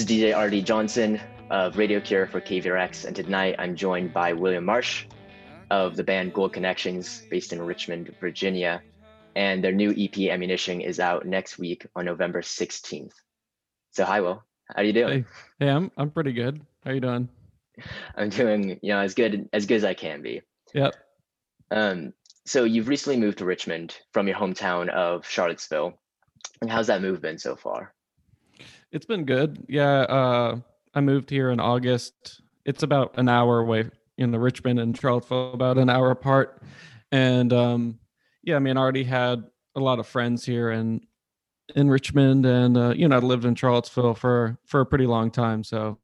This is DJ RD Johnson of Radio Cure for KVRX, and tonight I'm joined by William Marsh of the band Gold Connections, based in Richmond, Virginia. And their new EP Ammunition is out next week on November 16th. So hi Will, how are you doing? Hey, hey I'm I'm pretty good. How are you doing? I'm doing, you know, as good as good as I can be. Yep. Um, so you've recently moved to Richmond from your hometown of Charlottesville. And how's that move been so far? It's been good. Yeah, uh, I moved here in August. It's about an hour away in the Richmond and Charlottesville, about an hour apart. And um, yeah, I mean, I already had a lot of friends here in in Richmond, and uh, you know, I lived in Charlottesville for for a pretty long time. So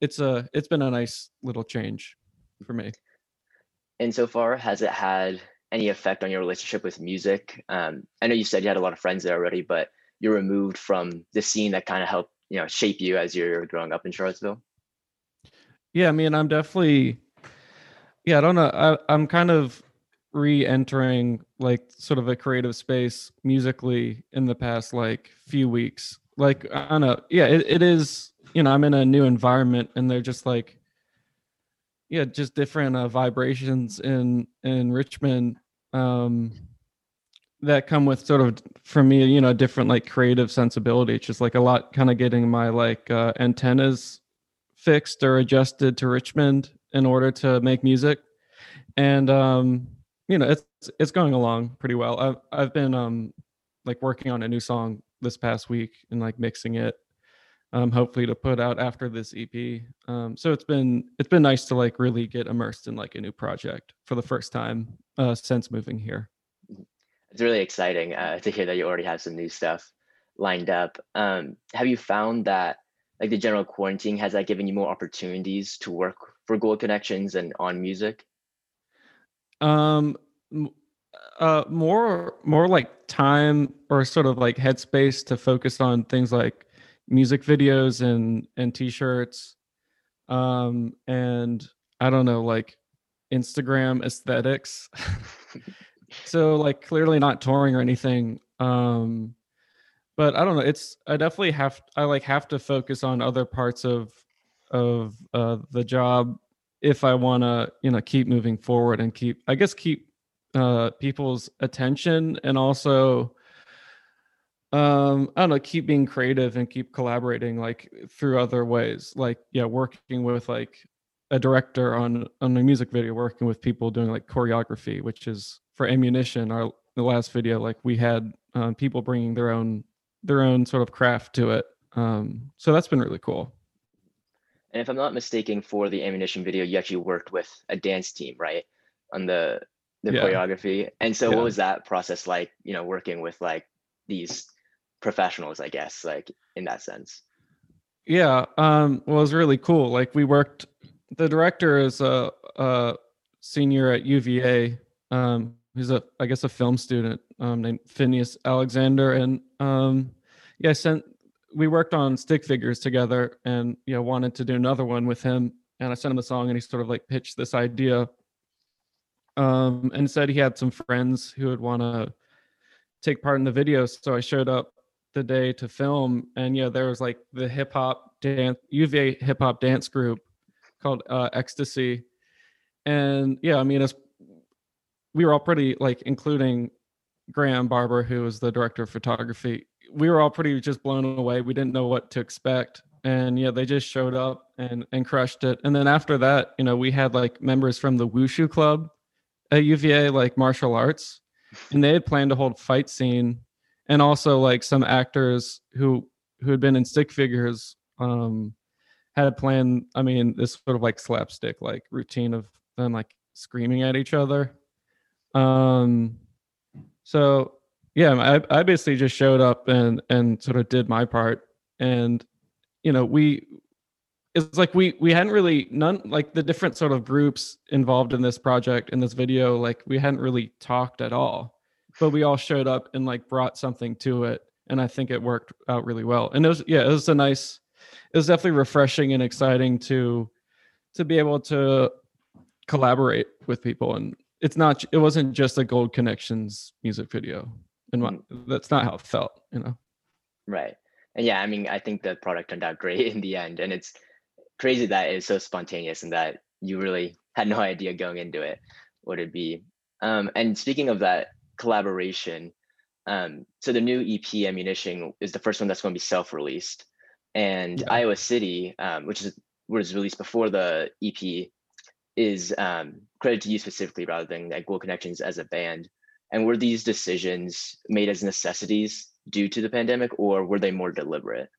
it's a it's been a nice little change for me. And so far, has it had any effect on your relationship with music? Um, I know you said you had a lot of friends there already, but you're removed from the scene that kind of helped you know shape you as you're growing up in Charlottesville. Yeah, I mean, I'm definitely. Yeah, I don't know. I, I'm kind of re-entering like sort of a creative space musically in the past like few weeks. Like I don't know. Yeah, it, it is. You know, I'm in a new environment, and they're just like yeah just different uh, vibrations in in richmond um that come with sort of for me you know a different like creative sensibility it's just like a lot kind of getting my like uh, antennas fixed or adjusted to richmond in order to make music and um you know it's it's going along pretty well i've i've been um like working on a new song this past week and like mixing it um, hopefully to put out after this EP. Um, so it's been it's been nice to like really get immersed in like a new project for the first time uh, since moving here. It's really exciting uh, to hear that you already have some new stuff lined up. Um, have you found that like the general quarantine has that given you more opportunities to work for Gold Connections and on music? Um, uh, more more like time or sort of like headspace to focus on things like music videos and and t-shirts um and i don't know like instagram aesthetics so like clearly not touring or anything um but i don't know it's i definitely have i like have to focus on other parts of of uh the job if i want to you know keep moving forward and keep i guess keep uh people's attention and also um i don't know keep being creative and keep collaborating like through other ways. Like yeah working with like a director on on a music video working with people doing like choreography which is for ammunition our the last video like we had um, people bringing their own their own sort of craft to it um so that's been really cool and if i'm not mistaken for the ammunition video you actually worked with a dance team right on the the yeah. choreography and so yeah. what was that process like you know working with like these professionals, I guess, like in that sense. Yeah. Um, well, it was really cool. Like we worked, the director is a, a senior at UVA. Um, he's a, I guess, a film student um, named Phineas Alexander. And um, yeah, sent, we worked on stick figures together and, you know, wanted to do another one with him. And I sent him a song and he sort of like pitched this idea um, and said he had some friends who would want to take part in the video. So I showed up the day to film, and yeah, there was like the hip hop dance UVA hip hop dance group called uh, Ecstasy, and yeah, I mean, it's we were all pretty like, including Graham Barber, who was the director of photography. We were all pretty just blown away. We didn't know what to expect, and yeah, they just showed up and and crushed it. And then after that, you know, we had like members from the Wushu Club at UVA, like martial arts, and they had planned to hold fight scene and also like some actors who who had been in stick figures um had planned i mean this sort of like slapstick like routine of them like screaming at each other um so yeah i, I basically just showed up and and sort of did my part. And you know we it's like we we hadn't really none like the different sort of groups involved in this project in this video like we hadn't really talked at all. But we all showed up and like brought something to it. And i think it worked out really well. And it was yeah it was a nice it was definitely refreshing and exciting to to be able to collaborate with people and it's not it wasn't just a gold connections music video and mm. that's not how it felt you know right and yeah, I mean, I think the product turned out great in the end, and it's crazy that it's so spontaneous and that you really had no idea going into it what it'd be. Um, and speaking of that collaboration, um, so the new EP Ammunition is the first one that's going to be self-released, and yeah. Iowa City, um, which is was released before the EP, is um, credited to you specifically rather than like Gold Connections as a band. And were these decisions made as necessities due to the pandemic, or were they more deliberate?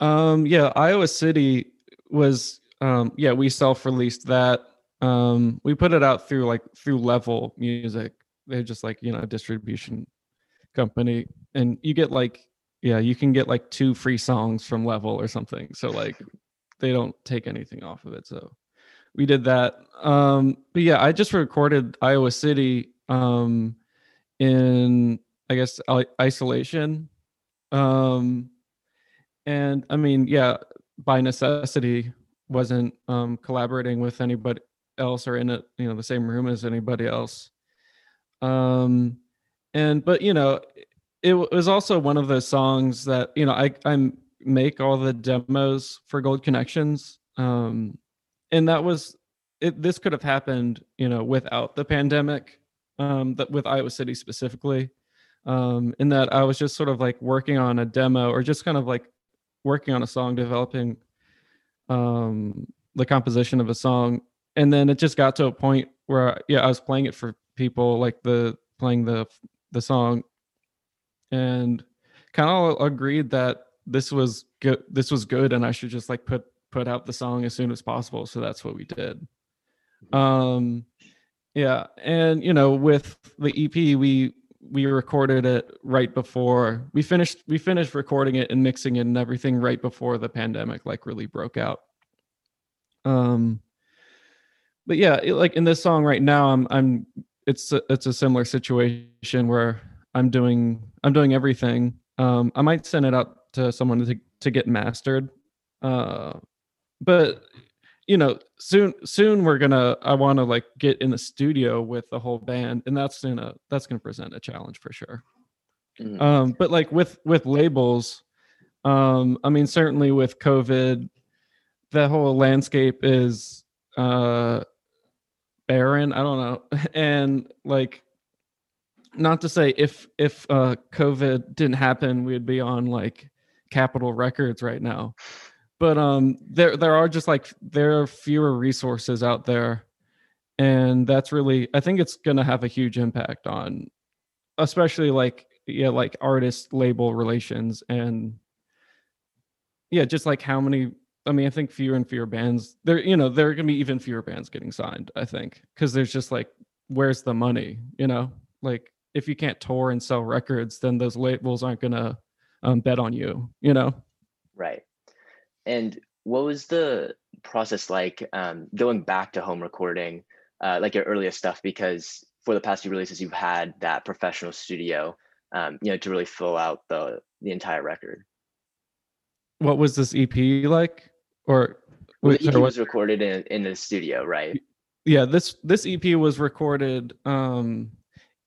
Um, yeah, Iowa City was um, yeah we self-released that. Um, we put it out through like through Level Music. They're just like you know a distribution company, and you get like yeah you can get like two free songs from Level or something. So like they don't take anything off of it. So we did that. Um, but yeah, I just recorded Iowa City um, in I guess isolation. Um, and I mean, yeah, by necessity, wasn't um, collaborating with anybody else or in a you know the same room as anybody else. Um, and but you know, it was also one of those songs that you know I I make all the demos for Gold Connections. Um, and that was it, this could have happened you know without the pandemic um, that with iowa city specifically um, in that i was just sort of like working on a demo or just kind of like working on a song developing um, the composition of a song and then it just got to a point where yeah i was playing it for people like the playing the the song and kind of agreed that this was good this was good and i should just like put put out the song as soon as possible. So that's what we did. Mm-hmm. Um, yeah, and you know, with the EP, we we recorded it right before we finished. We finished recording it and mixing it and everything right before the pandemic like really broke out. Um, but yeah, it, like in this song right now, I'm I'm it's a, it's a similar situation where I'm doing I'm doing everything. Um, I might send it out to someone to to get mastered. Uh, but you know soon soon we're gonna i want to like get in the studio with the whole band and that's gonna that's gonna present a challenge for sure mm-hmm. um but like with with labels um i mean certainly with covid the whole landscape is uh barren i don't know and like not to say if if uh covid didn't happen we'd be on like capitol records right now but um there there are just like there are fewer resources out there. And that's really i think it's going to have a huge impact on especially like yeah like artist label relations and yeah just like how many i mean i think fewer and fewer bands there you know there are going to be even fewer bands getting signed i think because there's just like where's the money you know? Like if you can't tour and sell records then those labels aren't going to um, bet on you you know? Right and what was the process like um, going back to home recording, uh, like your earliest stuff? Because for the past few releases, you've had that professional studio, um, you know, to really fill out the the entire record. What was this EP like? Or well, the EP was recorded in in the studio, right? Yeah this this EP was recorded um,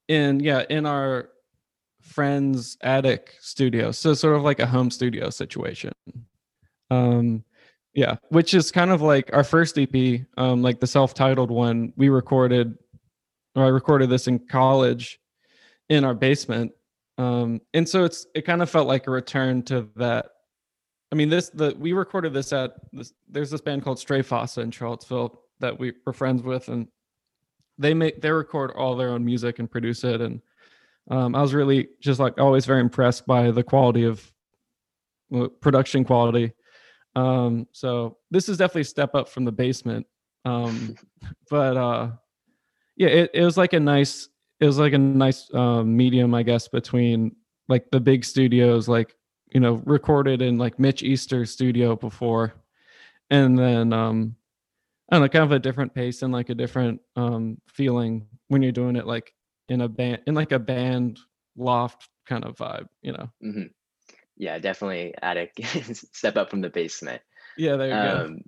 in yeah in our friend's attic studio, so sort of like a home studio situation. Um, yeah, which is kind of like our first EP, um, like the self-titled one. We recorded, or I recorded this in college, in our basement, um, and so it's it kind of felt like a return to that. I mean, this the we recorded this at this, there's this band called Stray Fossa in Charlottesville that we were friends with, and they make they record all their own music and produce it, and um, I was really just like always very impressed by the quality of production quality um, so this is definitely a step up from the basement. Um, but uh, yeah, it, it was like a nice, it was like a nice um, medium, I guess, between like the big studios, like you know, recorded in like Mitch Easter's studio before, and then um, I don't know, kind of a different pace and like a different um feeling when you're doing it like in a band, in like a band loft kind of vibe, you know. Mm-hmm yeah, definitely attic. Step up from the basement. Yeah, there you um,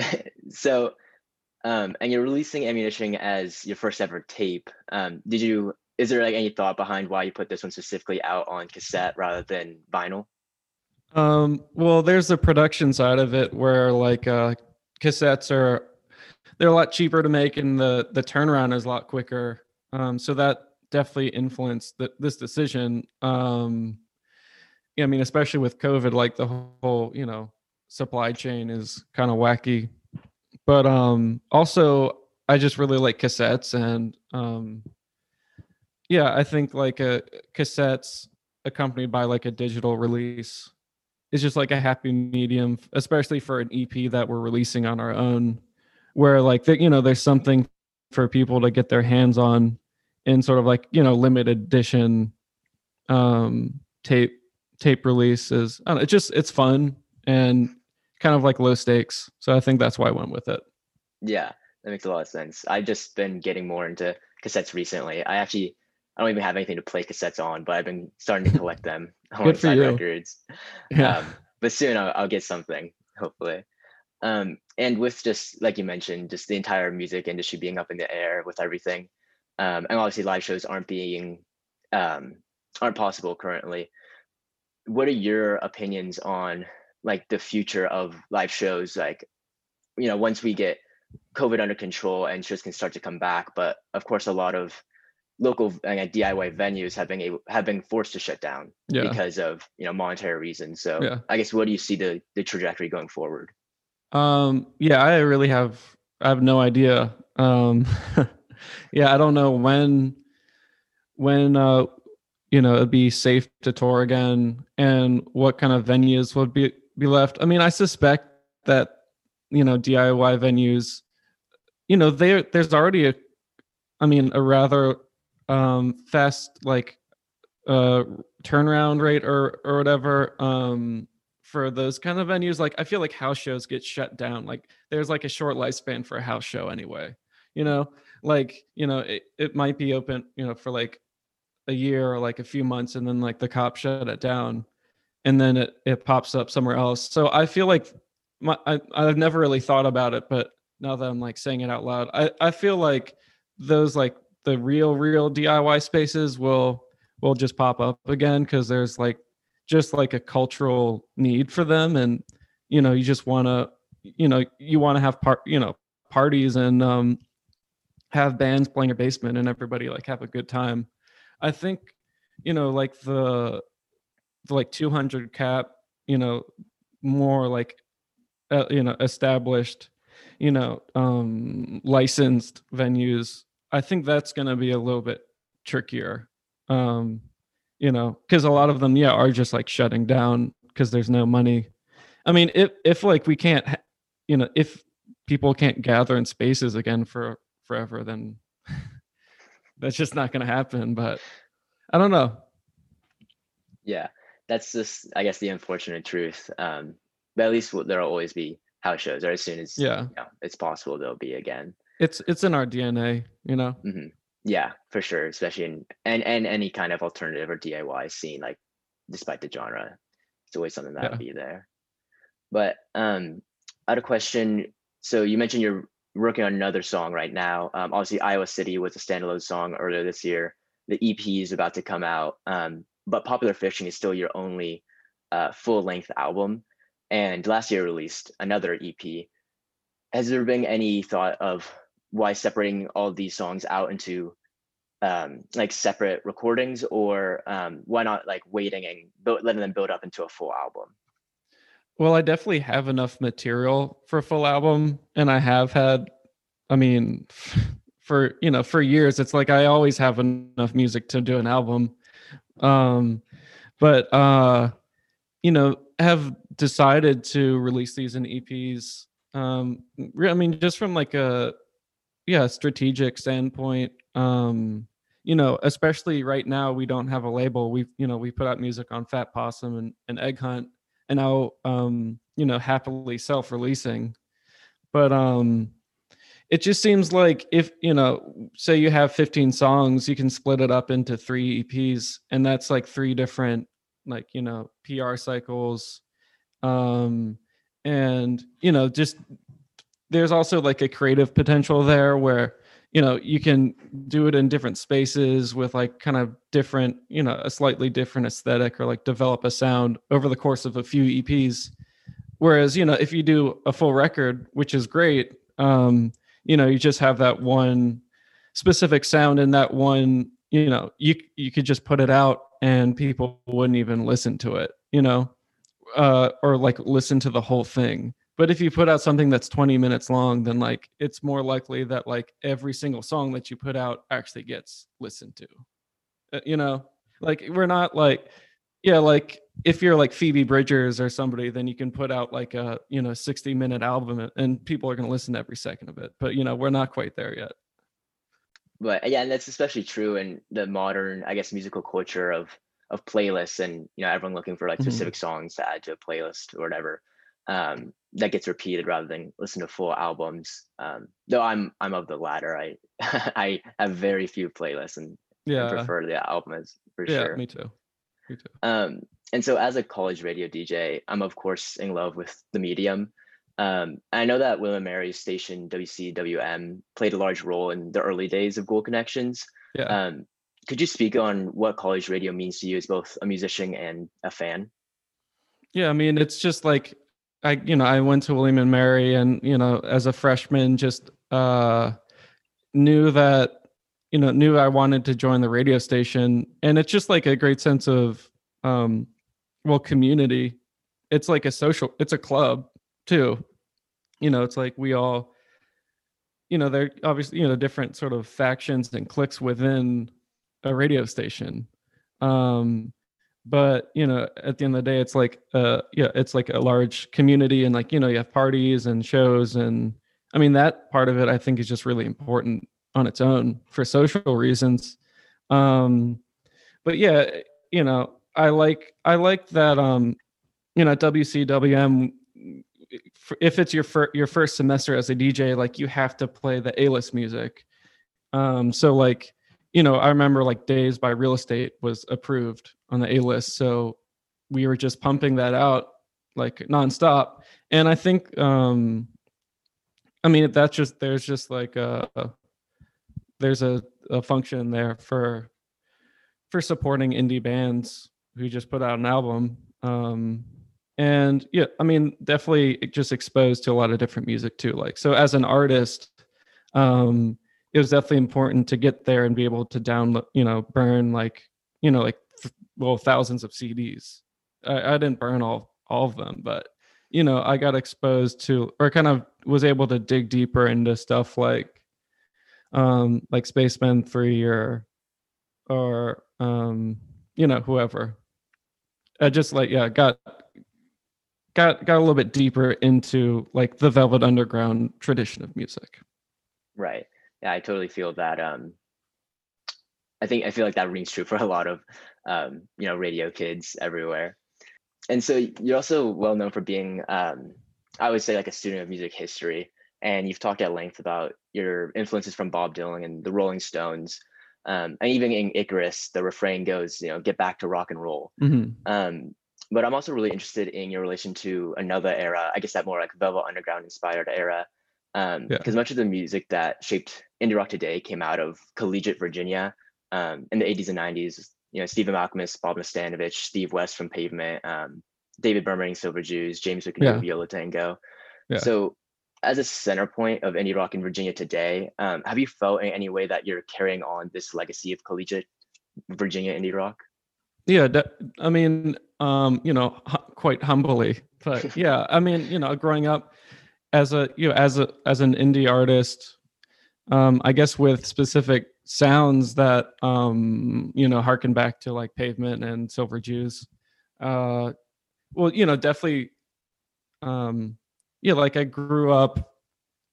go. so, um, and you're releasing ammunition as your first ever tape. Um, did you? Is there like any thought behind why you put this one specifically out on cassette rather than vinyl? Um, well, there's the production side of it where like uh, cassettes are they're a lot cheaper to make and the the turnaround is a lot quicker. Um, so that definitely influenced the, this decision. Um, I mean, especially with COVID, like the whole you know supply chain is kind of wacky. But um, also, I just really like cassettes and um, yeah, I think like a cassettes accompanied by like a digital release is just like a happy medium, especially for an EP that we're releasing on our own, where like the, you know there's something for people to get their hands on in sort of like you know limited edition um tape tape releases. I don't know, it's just it's fun and kind of like low stakes. So I think that's why I went with it. Yeah, that makes a lot of sense. I've just been getting more into cassettes recently. I actually I don't even have anything to play cassettes on, but I've been starting to collect them alongside records. Yeah. Um, but soon I'll, I'll, get something, hopefully. Um, and with just like you mentioned, just the entire music industry being up in the air with everything, um, and obviously live shows aren't being um, aren't possible currently. What are your opinions on like the future of live shows? Like, you know, once we get COVID under control and shows can start to come back, but of course, a lot of local uh, DIY venues have been able have been forced to shut down yeah. because of you know monetary reasons. So yeah. I guess what do you see the the trajectory going forward? Um, yeah, I really have I have no idea. Um, yeah, I don't know when when uh you know it'd be safe to tour again and what kind of venues would be be left. I mean, I suspect that you know DIY venues, you know, there there's already a I mean, a rather um, fast like uh, turnaround rate or or whatever um, for those kind of venues. Like I feel like house shows get shut down. Like there's like a short lifespan for a house show anyway. You know, like you know it, it might be open you know for like a year or like a few months and then like the cops shut it down and then it, it pops up somewhere else. So i feel like my, I, i've never really thought about it but now that i'm like saying it out loud i, I feel like those like the real real DIY spaces will will just pop up again because there's like just like a cultural need for them and you know you just want to you know you want to have part you know parties and um have bands playing a basement and everybody like have a good time i think you know like the the like 200 cap you know more like uh, you know established you know um licensed venues I think that's going to be a little bit trickier. Um, you know, because a lot of them, yeah, are just like shutting down because there's no money. I mean, if if like we can't, you know, if people can't gather in spaces again for forever, then that's just not going to happen. But I don't know. Yeah, that's just, I guess, the unfortunate truth. Um, but at least there'll always be house shows, or as soon as yeah, you know, it's possible there'll be again it's it's in our dna you know mm-hmm. yeah for sure especially in and and any kind of alternative or diy scene like despite the genre it's always something that'll yeah. be there but um i had a question so you mentioned you're working on another song right now. Um, obviously iowa city was a standalone song earlier this year. The ep is about to come out um, but popular fiction is still your only uh, full length album. And last year released another ep has there been any thought of why separating all these songs out into um, like separate recordings? Or um, why not like waiting and build, letting them build up into a full album well i definitely have enough material for a full album and i have had i mean for you know for years it's like i always have enough music to do an album. Um but uh you know have decided to release these in eps um i mean just from like a yeah strategic standpoint um you know especially right now we don't have a label. We you know we put out music on fat possum and, and egg hunt and now um you know happily self-releasing. But um it just seems like if you know say you have 15 songs you can split it up into three eps and that's like three different like you know pr cycles. Um and you know just there's also like a creative potential there where you know you can do it in different spaces with like kind of different you know a slightly different aesthetic or like develop a sound over the course of a few eps whereas you know if you do a full record which is great um you know you just have that one specific sound and that one you know you you could just put it out and people wouldn't even listen to it you know uh or like listen to the whole thing but if you put out something that's 20 minutes long, then like it's more likely that like every single song that you put out actually gets listened to. Uh, you know, like we're not like yeah, like if you're like Phoebe Bridgers or somebody, then you can put out like a you know 60 minute album and people are going to listen to every second of it. But you know, we're not quite there yet. But yeah, and that's especially true in the modern, I guess, musical culture of of playlists and you know everyone looking for like mm-hmm. specific mm-hmm. songs to add to a playlist or whatever um, that gets repeated rather than listen to full albums. Um, though I'm I'm of the latter. I I have very few playlists and, yeah. and prefer the albums for yeah, sure. Me too. Me too. Um, and so as a college radio DJ, I'm of course in love with the medium. Um, I know that William Mary's station WCWM played a large role in the early days of Gold Connections. Yeah. Um, could you speak on what college radio means to you as both a musician and a fan? Yeah, I mean, it's just like I you know I went to William and Mary and you know as a freshman just uh knew that you know knew I wanted to join the radio station. And it's just like a great sense of um well community. It's like a social it's a club too. You know it's like we all you know they're obviously you know different sort of factions and cliques within a radio station. Um but you know at the end of the day it's like uh yeah it's like a large community and like you know you have parties and shows and i mean that part of it i think is just really important on its own for social reasons. Um but yeah you know i like i like that um you know wcwm if it's your fir- your first semester as a dj like you have to play the a-list music. Um so like you know, I remember like Days by Real Estate was approved on the A list. So we were just pumping that out like nonstop. And I think, um, I mean, that's just, there's just like a, there's a, a function there for, for supporting indie bands who just put out an album. Um, and yeah, I mean, definitely just exposed to a lot of different music too. Like, so as an artist, um, it was definitely important to get there and be able to download, you know, burn like, you know, like well, thousands of CDs. I, I didn't burn all all of them, but you know, I got exposed to or kind of was able to dig deeper into stuff like um like Spacemen 3 or or um you know, whoever. I just like yeah, got got got a little bit deeper into like the Velvet Underground tradition of music. Right yeah, I totally feel that. Um, I think I feel like that rings true for a lot of um, you know radio kids everywhere. And so you're also well known for being, um, I would say, like a student of music history. And you've talked at length about your influences from Bob Dylan and the Rolling Stones. Um, and even in Icarus, the refrain goes, you know, get back to rock and roll. Mm-hmm. Um, but I'm also really interested in your relation to another era, I guess that more like Velvet Underground inspired era, um, because yeah. much of the music that shaped indie rock today came out of collegiate Virginia um, in the 80s and 90s. You know, Stephen Malkmus, Bob Nastanovich, Steve West from Pavement, um, David Berman, Silver Jews, James McNew, yeah. Yo La Tengo. Yeah. So, as a center point of indie rock in Virginia today, um, have you felt in any way that you're carrying on this legacy of collegiate Virginia indie rock? Yeah, I mean, um, you know, quite humbly, but yeah, I mean, you know, growing up as a you know as a as an indie artist um i guess with specific sounds that um you know harken back to like pavement and silver jews uh well you know definitely um yeah like i grew up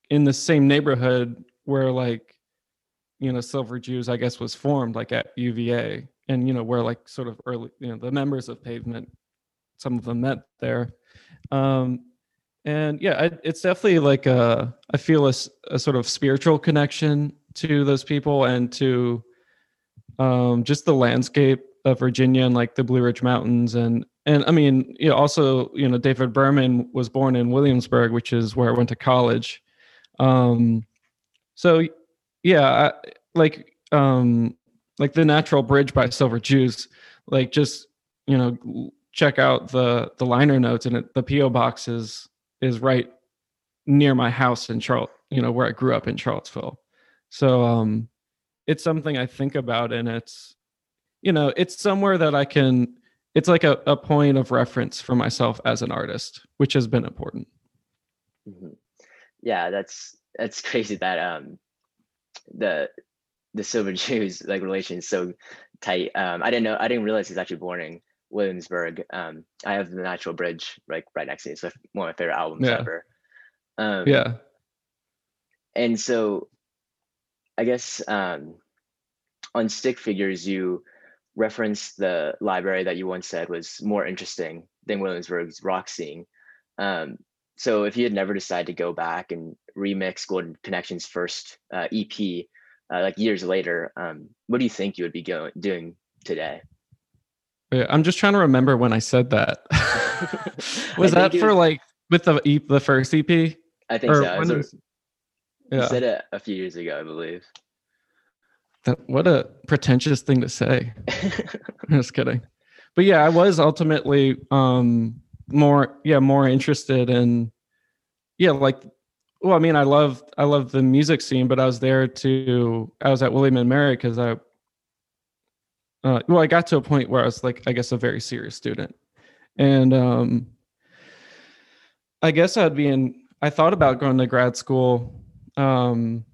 in the same neighborhood where like you know silver jews i guess was formed like at uva and you know where like sort of early you know the members of pavement some of them met there. Um and yeah I, it's definitely like a i feel a, a, sort of spiritual connection to those people and to um, just the landscape of virginia and like the blue ridge mountains and and i mean you know also you know david berman was born in williamsburg which is where i went to college. Um so yeah, I, like um like the natural bridge by Silver Jews, like just you know check out the the liner notes and it, the PO box is is right near my house in Charlotte, you know, where I grew up in Charlottesville. So um it's something I think about and it's you know, it's somewhere that I can it's like a, a point of reference for myself as an artist, which has been important. Mm-hmm. Yeah, that's that's crazy that um the the Silver Jews like relation is so tight. Um I didn't know I didn't realize he's actually born in Williamsburg. Um I have the Natural Bridge like right next to me. It's one of my favorite albums Yeah. ever. Um Yeah. and so I guess um on stick figures you referenced the library that you once said was more interesting than Williamsburg's rock scene. Um, so if you had never decided to go back and remix Golden Connection's first uh, EP, uh, like years later, um, what do you think you would be going doing today? Yeah, I'm just trying to remember when I said that. was I that for was- like with the EP, the first EP? I think Or so. It was was- yeah. said it a few years ago, I believe. That, what a pretentious thing to say. Just kidding. But yeah, I was ultimately um more yeah, more interested in yeah, like well, I mean, I love I love the music scene, but I was there to I was at William and Mary because I uh well, I got to a point where I was like, I guess a very serious student. And um I guess I'd be in I thought about going to grad school. Um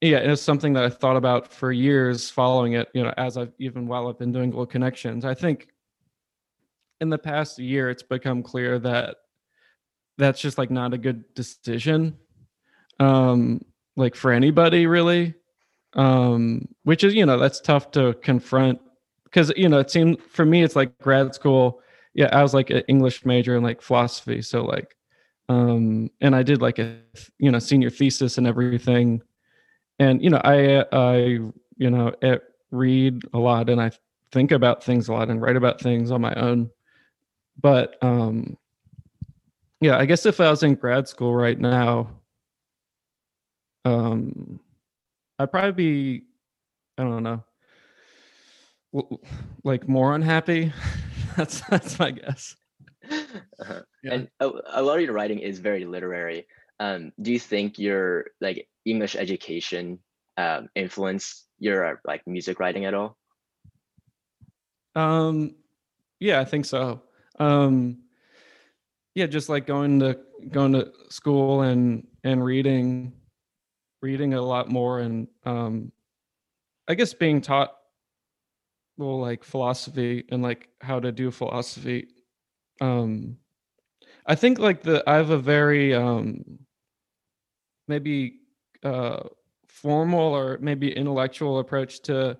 yeah, it was something that I thought about for years following it, you know, as I've even while I've been doing Gold Connections. I think in the past year it's become clear that that's just like not a good decision. Um like for anybody really. Um which is, you know, that's tough to confront because you know, it seemed for me it's like grad school. Yeah, I was like an English major and like philosophy, so like um and I did like a you know, senior thesis and everything and you know i i you know eh, read a lot and i think about things a lot and write about things on my own but um yeah i guess if i was in grad school right now um i'd probably be i don't know like more unhappy that's that's my guess Uh-huh. Yeah. And a, a lot of your writing is very literary. Um, do you think your like English education um, influenced your uh, like music writing at all? Um, yeah, I think so. Um, yeah, just like going to going to school and and reading, reading a lot more, and um, I guess being taught, well, like philosophy and like how to do philosophy. Um, I think like the I have a very um, maybe uh, formal or maybe intellectual approach to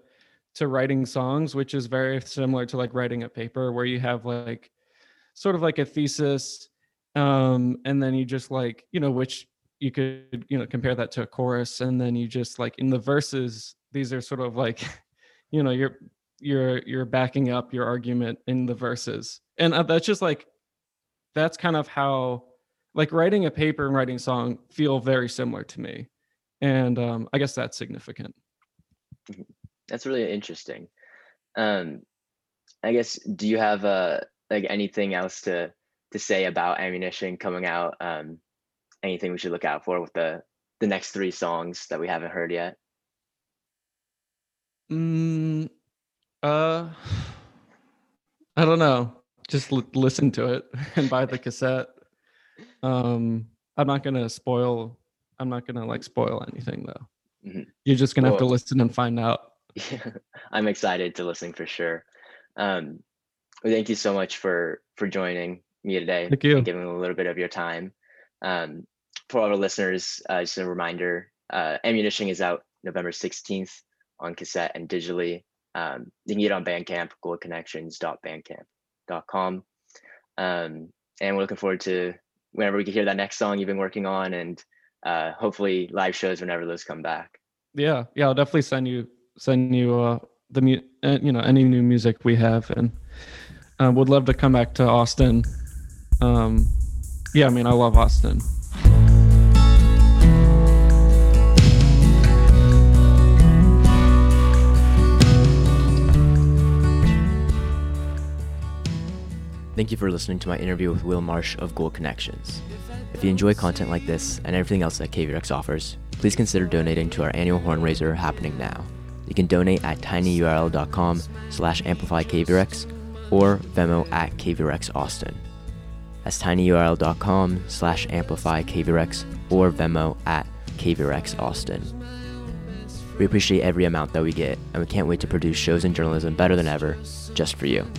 to writing songs, which is very similar to like writing a paper where you have like sort of like a thesis, um, and then you just like, you know, which you could, you know, compare that to a chorus, and then you just like in the verses, these are sort of like, you know, you're you're you're backing up your argument in the verses. And uh, that's just like that's kind of how like writing a paper and writing song feel very similar to me. And um, I guess that's significant. That's really interesting. Um, I guess do you have uh like anything else to to say about ammunition coming out? Um, anything we should look out for with the the next three songs that we haven't heard yet? Mm, uh, I don't know. Just l- listen to it and buy the cassette. Um, I'm not gonna spoil. I'm not gonna like spoil anything though. Mhm. You're just gonna have to listen and find out. I'm excited to listen for sure. Um, well, thank you so much for for joining me today Thank you. and giving a little bit of your time. Um, for all our listeners, uh, just a reminder: uh, Ammunition is out November 16th on cassette and digitally. Um, you can get it on Bandcamp, goldconnections.bandcamp.com. Um, and we're looking forward to whenever we can hear that next song you've been working on, and uh, hopefully live shows whenever those come back. Yeah, yeah. I'll definitely send you send you uh the mu- uh, you know any new music we have, and uh, would love to come back to Austin. Um, yeah, I mean I love Austin. Thank you for listening to my interview with Will Marsh of Gold Connections. If you enjoy content like this and everything else that KVRX offers, please consider donating to our annual HornRaiser happening now. You can donate at tinyurl.com slash amplifykvrx or Venmo at KVRX Austin. That's tinyurl.com slash amplifykvrx or Venmo at KVRX Austin. We appreciate every amount that we get, and we can't wait to produce shows and journalism better than ever, just for you.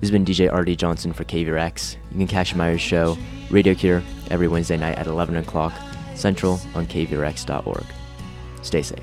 This has been DJ RD Johnson for KVRX. You can catch my show, Radio Cure, every Wednesday night at 11 o'clock Central on KVRX.org. Stay safe.